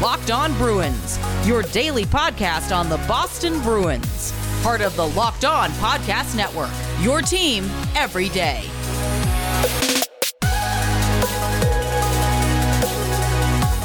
Locked On Bruins, your daily podcast on the Boston Bruins. Part of the Locked On Podcast Network, your team every day.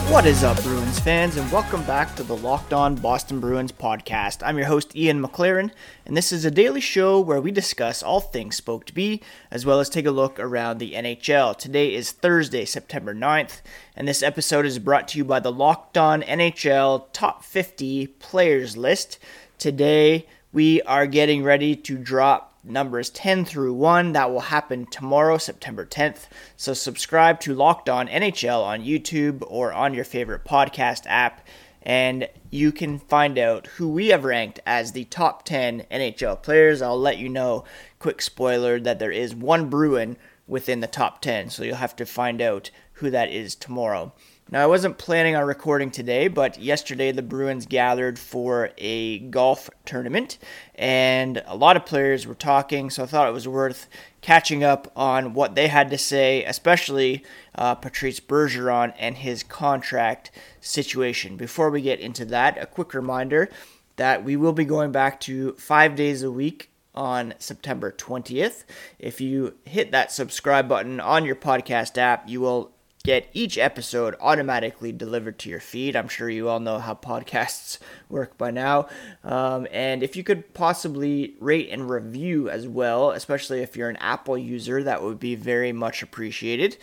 What is up, Bruins fans, and welcome back to the Locked On Boston Bruins podcast. I'm your host, Ian McLaren, and this is a daily show where we discuss all things Spoked B, as well as take a look around the NHL. Today is Thursday, September 9th, and this episode is brought to you by the Locked On NHL Top 50 Players List. Today, we are getting ready to drop numbers 10 through 1. That will happen tomorrow, September 10th. So subscribe to Locked On NHL on YouTube or on your favorite podcast app, and you can find out who we have ranked as the top 10 NHL players. I'll let you know, quick spoiler, that there is one Bruin within the top 10, so you'll have to find out who that is tomorrow. Now, I wasn't planning on recording today, but yesterday the Bruins gathered for a golf tournament, and a lot of players were talking, so I thought it was worth catching up on what they had to say, especially uh, Patrice Bergeron and his contract situation. Before we get into that, a quick reminder that we will be going back to five days a week on September 20th. If you hit that subscribe button on your podcast app, you will get each episode automatically delivered to your feed. I'm sure you all know how podcasts work by now. Um, and if you could possibly rate and review as well, especially if you're an Apple user, that would be very much appreciated.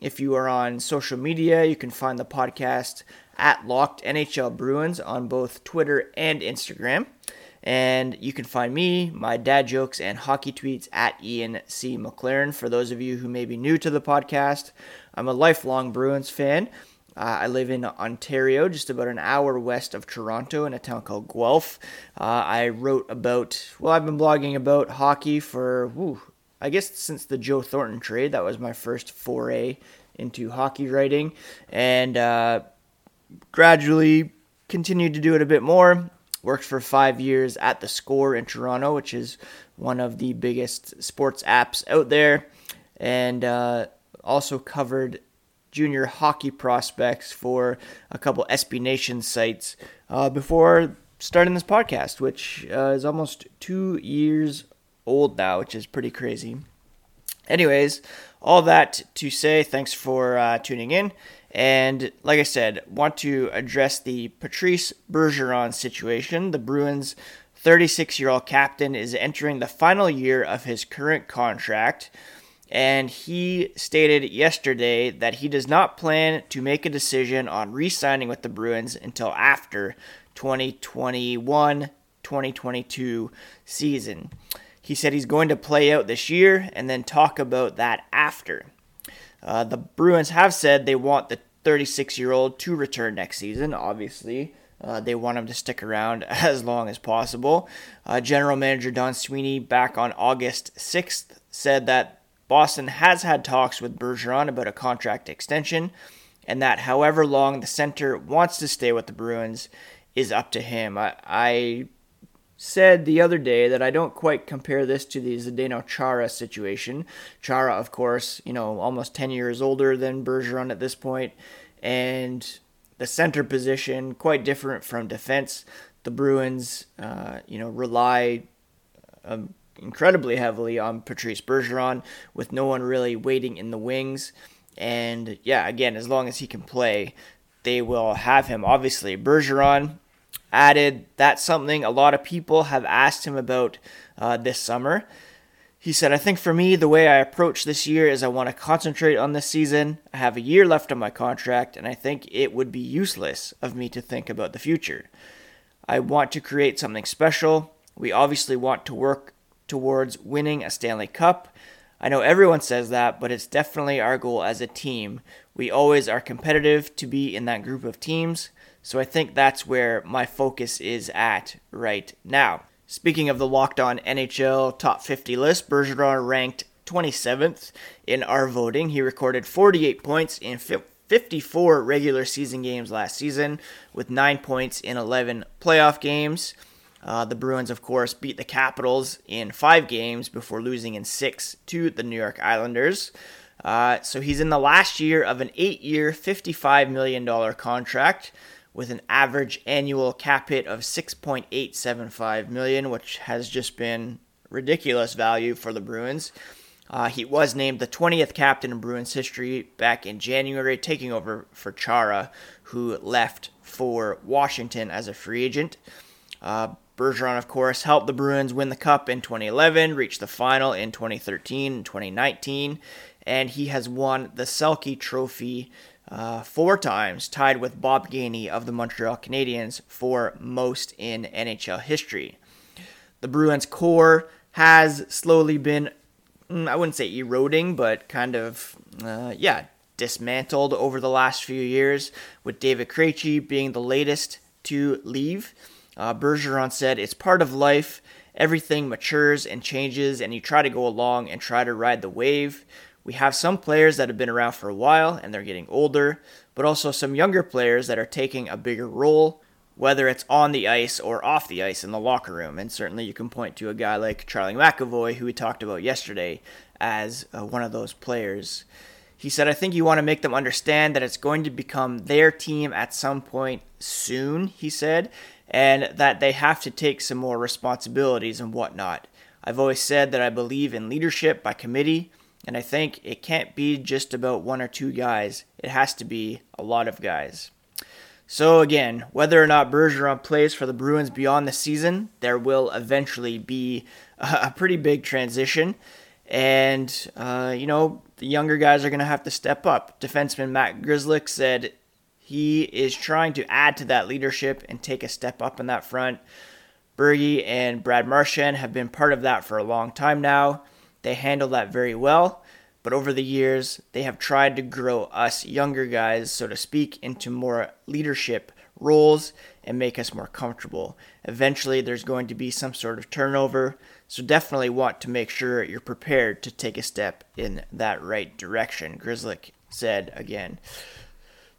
If you are on social media, you can find the podcast at Locked NHL Bruins on both Twitter and Instagram. And you can find me, my dad jokes, and hockey tweets at Ian C. McLaren. For those of you who may be new to the podcast, I'm a lifelong Bruins fan. Uh, I live in Ontario, just about an hour west of Toronto, in a town called Guelph. Uh, I wrote about, well, I've been blogging about hockey for, whew, I guess since the Joe Thornton trade. That was my first foray into hockey writing, and uh, gradually continued to do it a bit more worked for five years at The Score in Toronto, which is one of the biggest sports apps out there, and uh, also covered junior hockey prospects for a couple SB Nation sites uh, before starting this podcast, which uh, is almost two years old now, which is pretty crazy. Anyways, all that to say, thanks for uh, tuning in. And like I said, want to address the Patrice Bergeron situation. The Bruins' 36 year old captain is entering the final year of his current contract. And he stated yesterday that he does not plan to make a decision on re signing with the Bruins until after 2021 2022 season. He said he's going to play out this year and then talk about that after. Uh, the Bruins have said they want the 36 year old to return next season, obviously. Uh, they want him to stick around as long as possible. Uh, General Manager Don Sweeney, back on August 6th, said that Boston has had talks with Bergeron about a contract extension, and that however long the center wants to stay with the Bruins is up to him. I, I said the other day that I don't quite compare this to the Zdeno Chara situation. Chara, of course, you know, almost 10 years older than Bergeron at this point, and the center position quite different from defense. The Bruins, uh, you know, rely um, incredibly heavily on Patrice Bergeron, with no one really waiting in the wings. And yeah, again, as long as he can play, they will have him. Obviously, Bergeron added that's something a lot of people have asked him about uh, this summer. He said, I think for me, the way I approach this year is I want to concentrate on this season. I have a year left on my contract, and I think it would be useless of me to think about the future. I want to create something special. We obviously want to work towards winning a Stanley Cup. I know everyone says that, but it's definitely our goal as a team. We always are competitive to be in that group of teams. So I think that's where my focus is at right now. Speaking of the Locked On NHL Top 50 list, Bergeron ranked 27th in our voting. He recorded 48 points in 54 regular season games last season, with 9 points in 11 playoff games. Uh, the Bruins, of course, beat the Capitals in five games before losing in six to the New York Islanders. Uh, so he's in the last year of an eight year, $55 million contract with an average annual cap hit of 6.875 million, which has just been ridiculous value for the Bruins. Uh, he was named the 20th captain in Bruins history back in January, taking over for Chara, who left for Washington as a free agent. Uh, Bergeron, of course, helped the Bruins win the Cup in 2011, reach the final in 2013 and 2019, and he has won the Selke Trophy uh, four times, tied with Bob Gainey of the Montreal Canadiens for most in NHL history. The Bruins core has slowly been Mm, I wouldn't say eroding, but kind of, uh, yeah, dismantled over the last few years, with David Krejci being the latest to leave. Uh, Bergeron said, It's part of life. Everything matures and changes, and you try to go along and try to ride the wave. We have some players that have been around for a while and they're getting older, but also some younger players that are taking a bigger role whether it's on the ice or off the ice in the locker room. And certainly you can point to a guy like Charlie McAvoy, who we talked about yesterday, as uh, one of those players. He said, I think you want to make them understand that it's going to become their team at some point soon, he said, and that they have to take some more responsibilities and whatnot. I've always said that I believe in leadership by committee, and I think it can't be just about one or two guys. It has to be a lot of guys. So again, whether or not Bergeron plays for the Bruins beyond the season, there will eventually be a pretty big transition. And, uh, you know, the younger guys are going to have to step up. Defenseman Matt Grzelcyk said he is trying to add to that leadership and take a step up in that front. Bergie and Brad Marchand have been part of that for a long time now. They handle that very well. But over the years, they have tried to grow us younger guys, so to speak, into more leadership roles and make us more comfortable. Eventually, there's going to be some sort of turnover, so definitely want to make sure you're prepared to take a step in that right direction, Grzelcyk said again.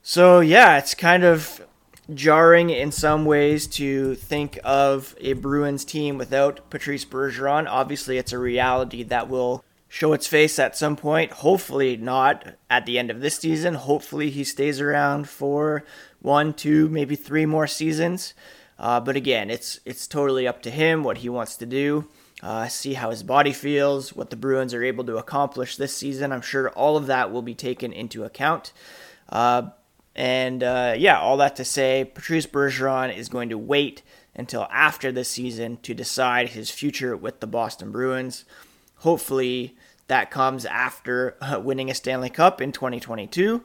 So, yeah, it's kind of jarring in some ways to think of a Bruins team without Patrice Bergeron. Obviously, it's a reality that will show its face at some point. Hopefully, not at the end of this season. Hopefully, he stays around for one, two, maybe three more seasons. Uh, but again, it's it's totally up to him what he wants to do. Uh, see how his body feels, what the Bruins are able to accomplish this season. I'm sure all of that will be taken into account. Uh, and uh, yeah, all that to say, Patrice Bergeron is going to wait until after this season to decide his future with the Boston Bruins. Hopefully, that comes after uh, winning a Stanley Cup in 2022.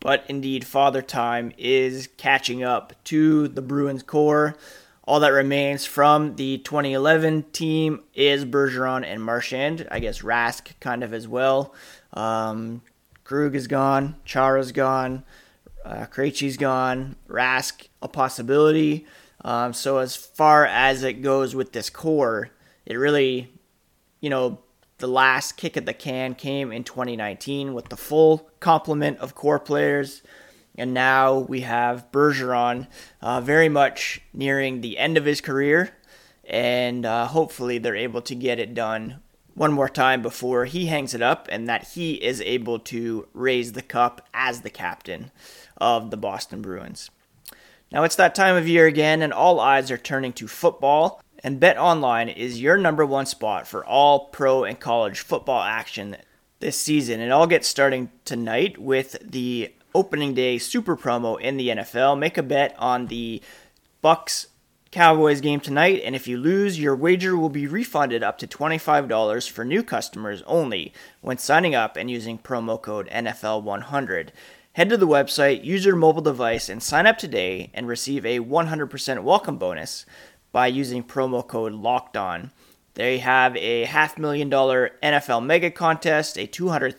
But indeed, Father Time is catching up to the Bruins core. All that remains from the 2011 team is Bergeron and Marchand. I guess Rask kind of as well. Um, Krug is gone. Chara's gone. Uh, Krejci's gone. Rask, a possibility. Um, so as far as it goes with this core, it really, you know, the last kick at the can came in 2019 with the full complement of core players. And now we have Bergeron uh, very much nearing the end of his career. And uh, hopefully they're able to get it done one more time before he hangs it up and that he is able to raise the cup as the captain of the Boston Bruins. Now it's that time of year again, and all eyes are turning to football and Bet Online is your number one spot for all pro and college football action this season. It all gets starting tonight with the opening day super promo in the NFL. Make a bet on the Bucs Cowboys game tonight, and if you lose, your wager will be refunded up to $25 for new customers only when signing up and using promo code NFL100. Head to the website, use your mobile device, and sign up today and receive a 100% welcome bonus by using promo code Locked On. They have a half million dollar NFL mega contest, a $200,000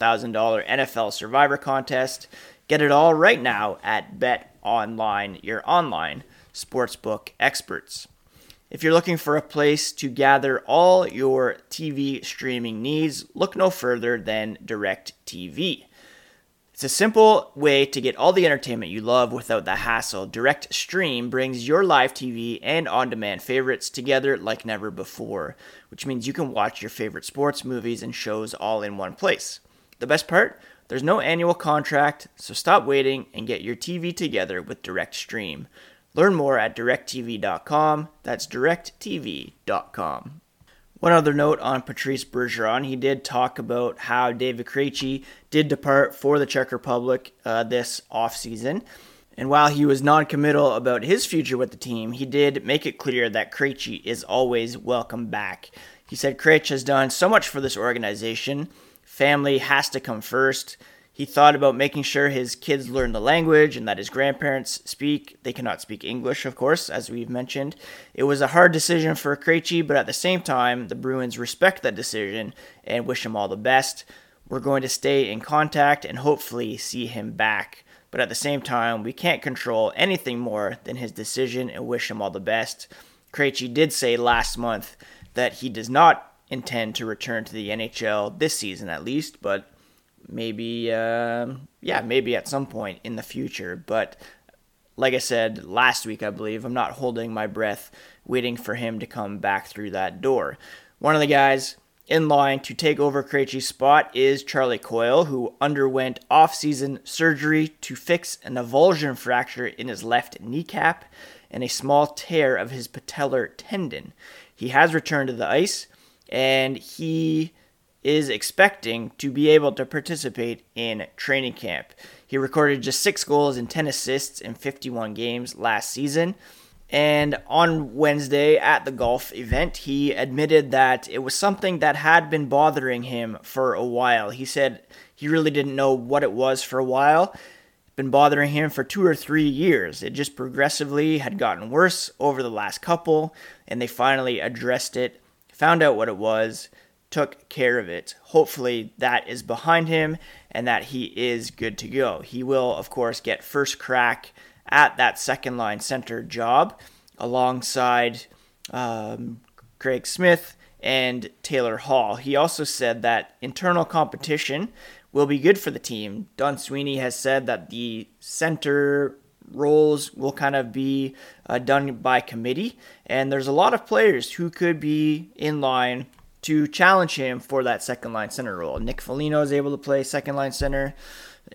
NFL survivor contest. Get it all right now at Bet Online, your online sportsbook experts. If you're looking for a place to gather all your TV streaming needs, look no further than DirecTV. It's a simple way to get all the entertainment you love without the hassle. Direct Stream brings your live TV and on demand favorites together like never before, which means you can watch your favorite sports, movies, and shows all in one place. The best part? There's no annual contract, so stop waiting and get your TV together with Direct Stream. Learn more at directv.com. That's directv.com. One other note on Patrice Bergeron, he did talk about how David Krejci did depart for the Czech Republic uh, this offseason. And while he was non-committal about his future with the team, he did make it clear that Krejci is always welcome back. He said Krejci has done so much for this organization. Family has to come first. He thought about making sure his kids learn the language and that his grandparents speak. They cannot speak English, of course, as we've mentioned. It was a hard decision for Krejci, but at the same time, the Bruins respect that decision and wish him all the best. We're going to stay in contact and hopefully see him back. But at the same time, we can't control anything more than his decision and wish him all the best. Krejci did say last month that he does not intend to return to the NHL this season at least, but maybe uh, yeah maybe at some point in the future but like i said last week i believe i'm not holding my breath waiting for him to come back through that door one of the guys in line to take over Krejci's spot is Charlie Coyle, who underwent off-season surgery to fix an avulsion fracture in his left kneecap and a small tear of his patellar tendon. He has returned to the ice, and he is expecting to be able to participate in training camp. He recorded just six goals and 10 assists in 51 games last season. And on Wednesday at the golf event, he admitted that it was something that had been bothering him for a while. He said he really didn't know what it was for a while. Been bothering him for two or three years. It just progressively had gotten worse over the last couple, and they finally addressed it, found out what it was, took care of it. Hopefully, that is behind him and that he is good to go. He will, of course, get first crack at that second line center job alongside um, Craig Smith and Taylor Hall. He also said that internal competition will be good for the team. Don Sweeney has said that the center roles will kind of be uh, done by committee, and there's a lot of players who could be in line to challenge him for that second line center role. Nick Foligno is able to play second line center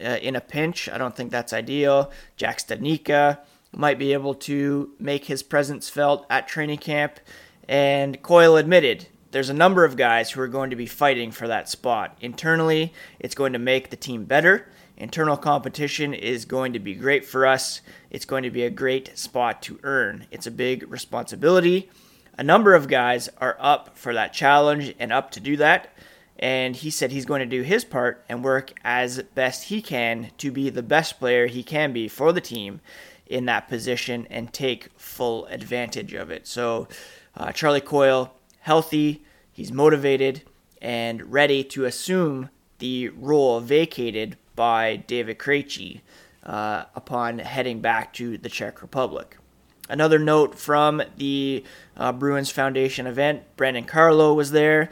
uh, in a pinch. I don't think that's ideal. Jack Studnicka might be able to make his presence felt at training camp. And Coyle admitted there's a number of guys who are going to be fighting for that spot. Internally, it's going to make the team better. Internal competition is going to be great for us. It's going to be a great spot to earn. It's a big responsibility a number of guys are up for that challenge and up to do that. And he said he's going to do his part and work as best he can to be the best player he can be for the team in that position and take full advantage of it. So, uh, Charlie Coyle, healthy, he's motivated, and ready to assume the role vacated by David Krejci uh, upon heading back to the Czech Republic. Another note from the uh, Bruins Foundation event Brandon Carlo was there.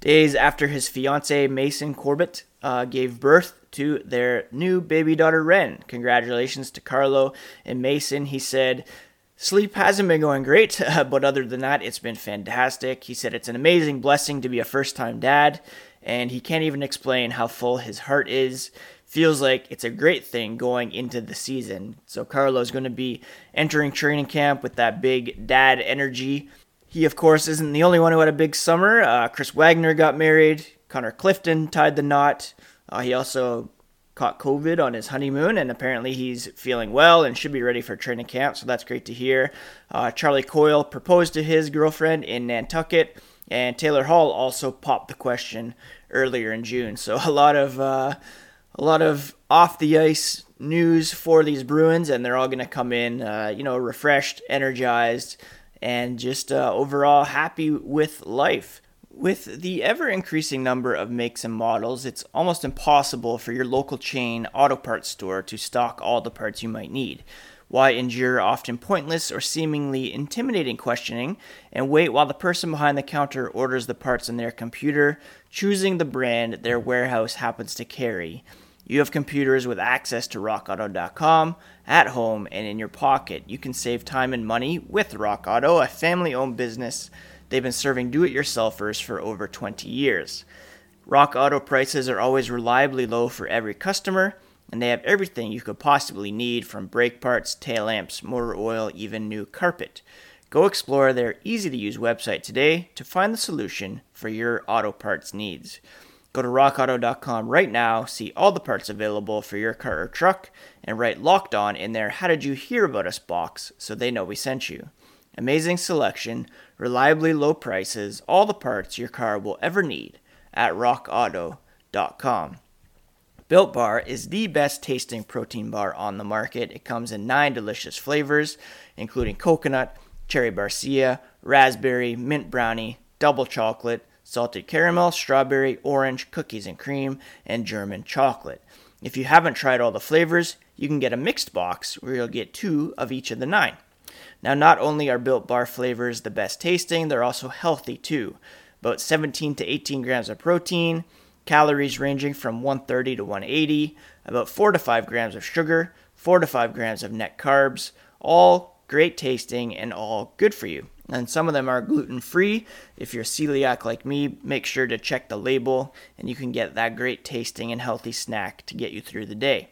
Days after his fiancee Mason Corbett uh, gave birth to their new baby daughter Ren. Congratulations to Carlo and Mason. He said, Sleep hasn't been going great, but other than that, it's been fantastic. He said it's an amazing blessing to be a first time dad, and he can't even explain how full his heart is feels like it's a great thing going into the season. So Carlo's going to be entering training camp with that big dad energy. He, of course, isn't the only one who had a big summer. Uh, Chris Wagner got married. Connor Clifton tied the knot. Uh, he also caught COVID on his honeymoon, and apparently he's feeling well and should be ready for training camp. So that's great to hear. Uh, Charlie Coyle proposed to his girlfriend in Nantucket, and Taylor Hall also popped the question earlier in June. So a lot of uh, a lot of off the ice news for these Bruins, and they're all going to come in, uh, you know, refreshed, energized, and just uh, overall happy with life. With the ever increasing number of makes and models, it's almost impossible for your local chain auto parts store to stock all the parts you might need. Why endure often pointless or seemingly intimidating questioning and wait while the person behind the counter orders the parts on their computer, choosing the brand their warehouse happens to carry? You have computers with access to rockauto.com at home and in your pocket. You can save time and money with Rock Auto, a family owned business. They've been serving do it yourselfers for over 20 years. Rock Auto prices are always reliably low for every customer, and they have everything you could possibly need from brake parts, tail lamps, motor oil, even new carpet. Go explore their easy to use website today to find the solution for your auto parts needs. Go to rockauto.com right now, see all the parts available for your car or truck, and write locked on in their How Did You Hear About Us box so they know we sent you. Amazing selection, reliably low prices, all the parts your car will ever need at rockauto.com. Built Bar is the best tasting protein bar on the market. It comes in nine delicious flavors, including coconut, cherry barcia, raspberry, mint brownie, double chocolate, salted caramel, strawberry, orange, cookies and cream, and German chocolate. If you haven't tried all the flavors, you can get a mixed box where you'll get two of each of the nine. Now, not only are Built Bar flavors the best tasting, they're also healthy too. About 17 to 18 grams of protein, calories ranging from 130 to 180, about 4 to 5 grams of sugar, 4 to 5 grams of net carbs, all great tasting and all good for you. And some of them are gluten free. If you're celiac like me, make sure to check the label and you can get that great tasting and healthy snack to get you through the day.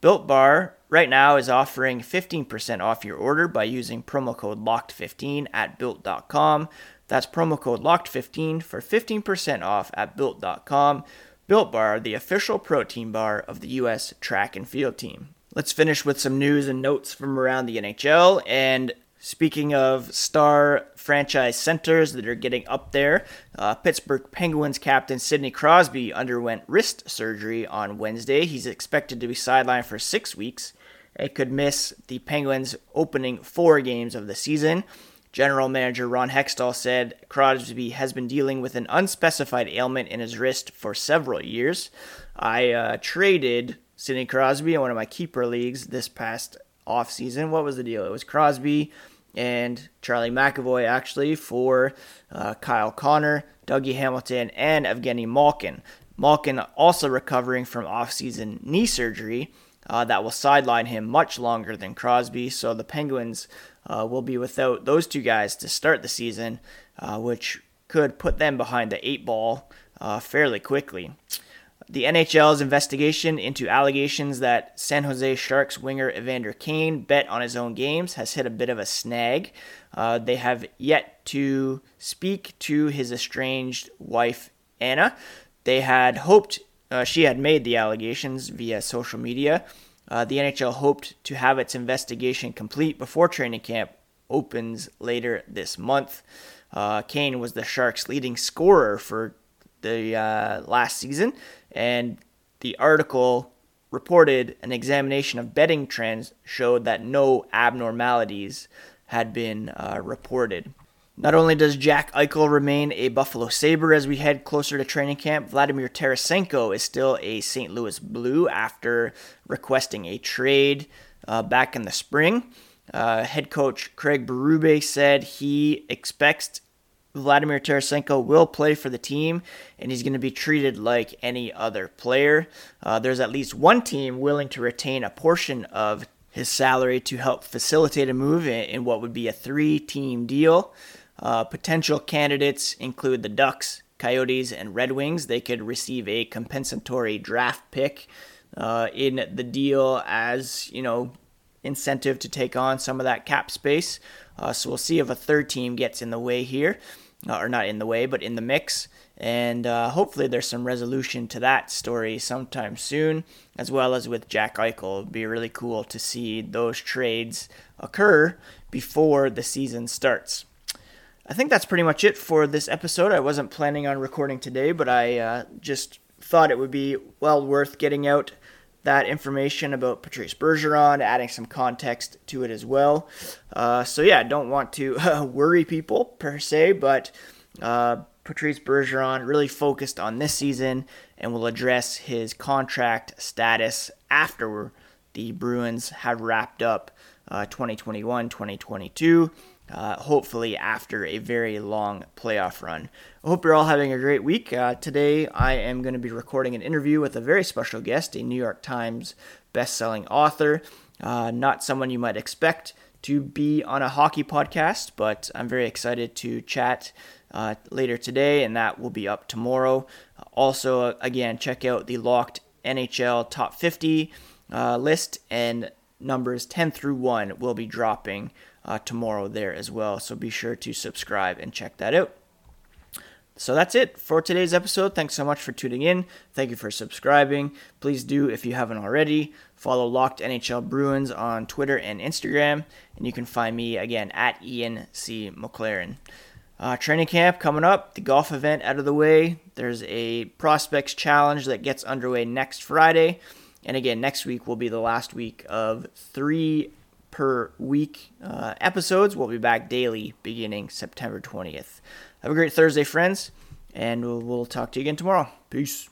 Built Bar right now is offering 15% off your order by using promo code LOCKED15 at built.com. That's promo code LOCKED15 for 15% off at built.com. Built Bar, the official protein bar of the U.S. track and field team. Let's finish with some news and notes from around the NHL. And Speaking of star franchise centers that are getting up there, uh, Pittsburgh Penguins captain Sidney Crosby underwent wrist surgery on Wednesday. He's expected to be sidelined for six weeks and could miss the Penguins' opening four games of the season. General manager Ron Hextall said Crosby has been dealing with an unspecified ailment in his wrist for several years. I uh, traded Sidney Crosby in one of my keeper leagues this past offseason. What was the deal? It was Crosby and Charlie McAvoy actually for uh, Kyle Connor, Dougie Hamilton, and Evgeny Malkin. Malkin also recovering from offseason knee surgery uh, that will sideline him much longer than Crosby. So the Penguins uh, will be without those two guys to start the season, uh, which could put them behind the eight ball uh, fairly quickly. The NHL's investigation into allegations that San Jose Sharks winger Evander Kane bet on his own games has hit a bit of a snag. Uh, they have yet to speak to his estranged wife, Anna. They had hoped, uh, she had made the allegations via social media. Uh, the NHL hoped to have its investigation complete before training camp opens later this month. Uh, Kane was the Sharks' leading scorer for the uh, last season, and the article reported an examination of betting trends showed that no abnormalities had been uh, reported. Not only does Jack Eichel remain a Buffalo Sabre as we head closer to training camp, Vladimir Tarasenko is still a St. Louis Blue after requesting a trade uh, back in the spring. Uh, head coach Craig Berube said he expects Vladimir Tarasenko will play for the team and he's going to be treated like any other player. Uh, there's at least one team willing to retain a portion of his salary to help facilitate a move in, what would be a three team deal. Uh, potential candidates include the Ducks, Coyotes, and Red Wings. They could receive a compensatory draft pick uh, in the deal as, you know, incentive to take on some of that cap space. Uh, so we'll see if a third team gets in the way here. Or not in the way, but in the mix. And uh, hopefully, there's some resolution to that story sometime soon, as well as with Jack Eichel. It'd be really cool to see those trades occur before the season starts. I think that's pretty much it for this episode. I wasn't planning on recording today, but I uh, just thought it would be well worth getting out that information about Patrice Bergeron, adding some context to it as well. Uh, so yeah, don't want to uh, worry people per se, but uh, Patrice Bergeron really focused on this season and will address his contract status after the Bruins have wrapped up 2021 uh, 2022 uh, hopefully after a very long playoff run. I hope you're all having a great week. Uh, today, I am going to be recording an interview with a very special guest, a New York Times best-selling author. Uh, not someone you might expect to be on a hockey podcast, but I'm very excited to chat uh, later today, and that will be up tomorrow. Also, again, check out the locked NHL top 50 uh, list, and numbers 10 through 1 will be dropping uh, tomorrow there as well. So be sure to subscribe and check that out. So that's it for today's episode. Thanks so much for tuning in. Thank you for subscribing. Please do, if you haven't already, follow Locked NHL Bruins on Twitter and Instagram. And you can find me again at Ian C. McLaren. Uh, training camp coming up, the golf event out of the way. There's a prospects challenge that gets underway next Friday. And again, next week will be the last week of three per week uh, episodes. We'll be back daily beginning September 20th. Have a great Thursday, friends, and we'll, we'll talk to you again tomorrow. Peace.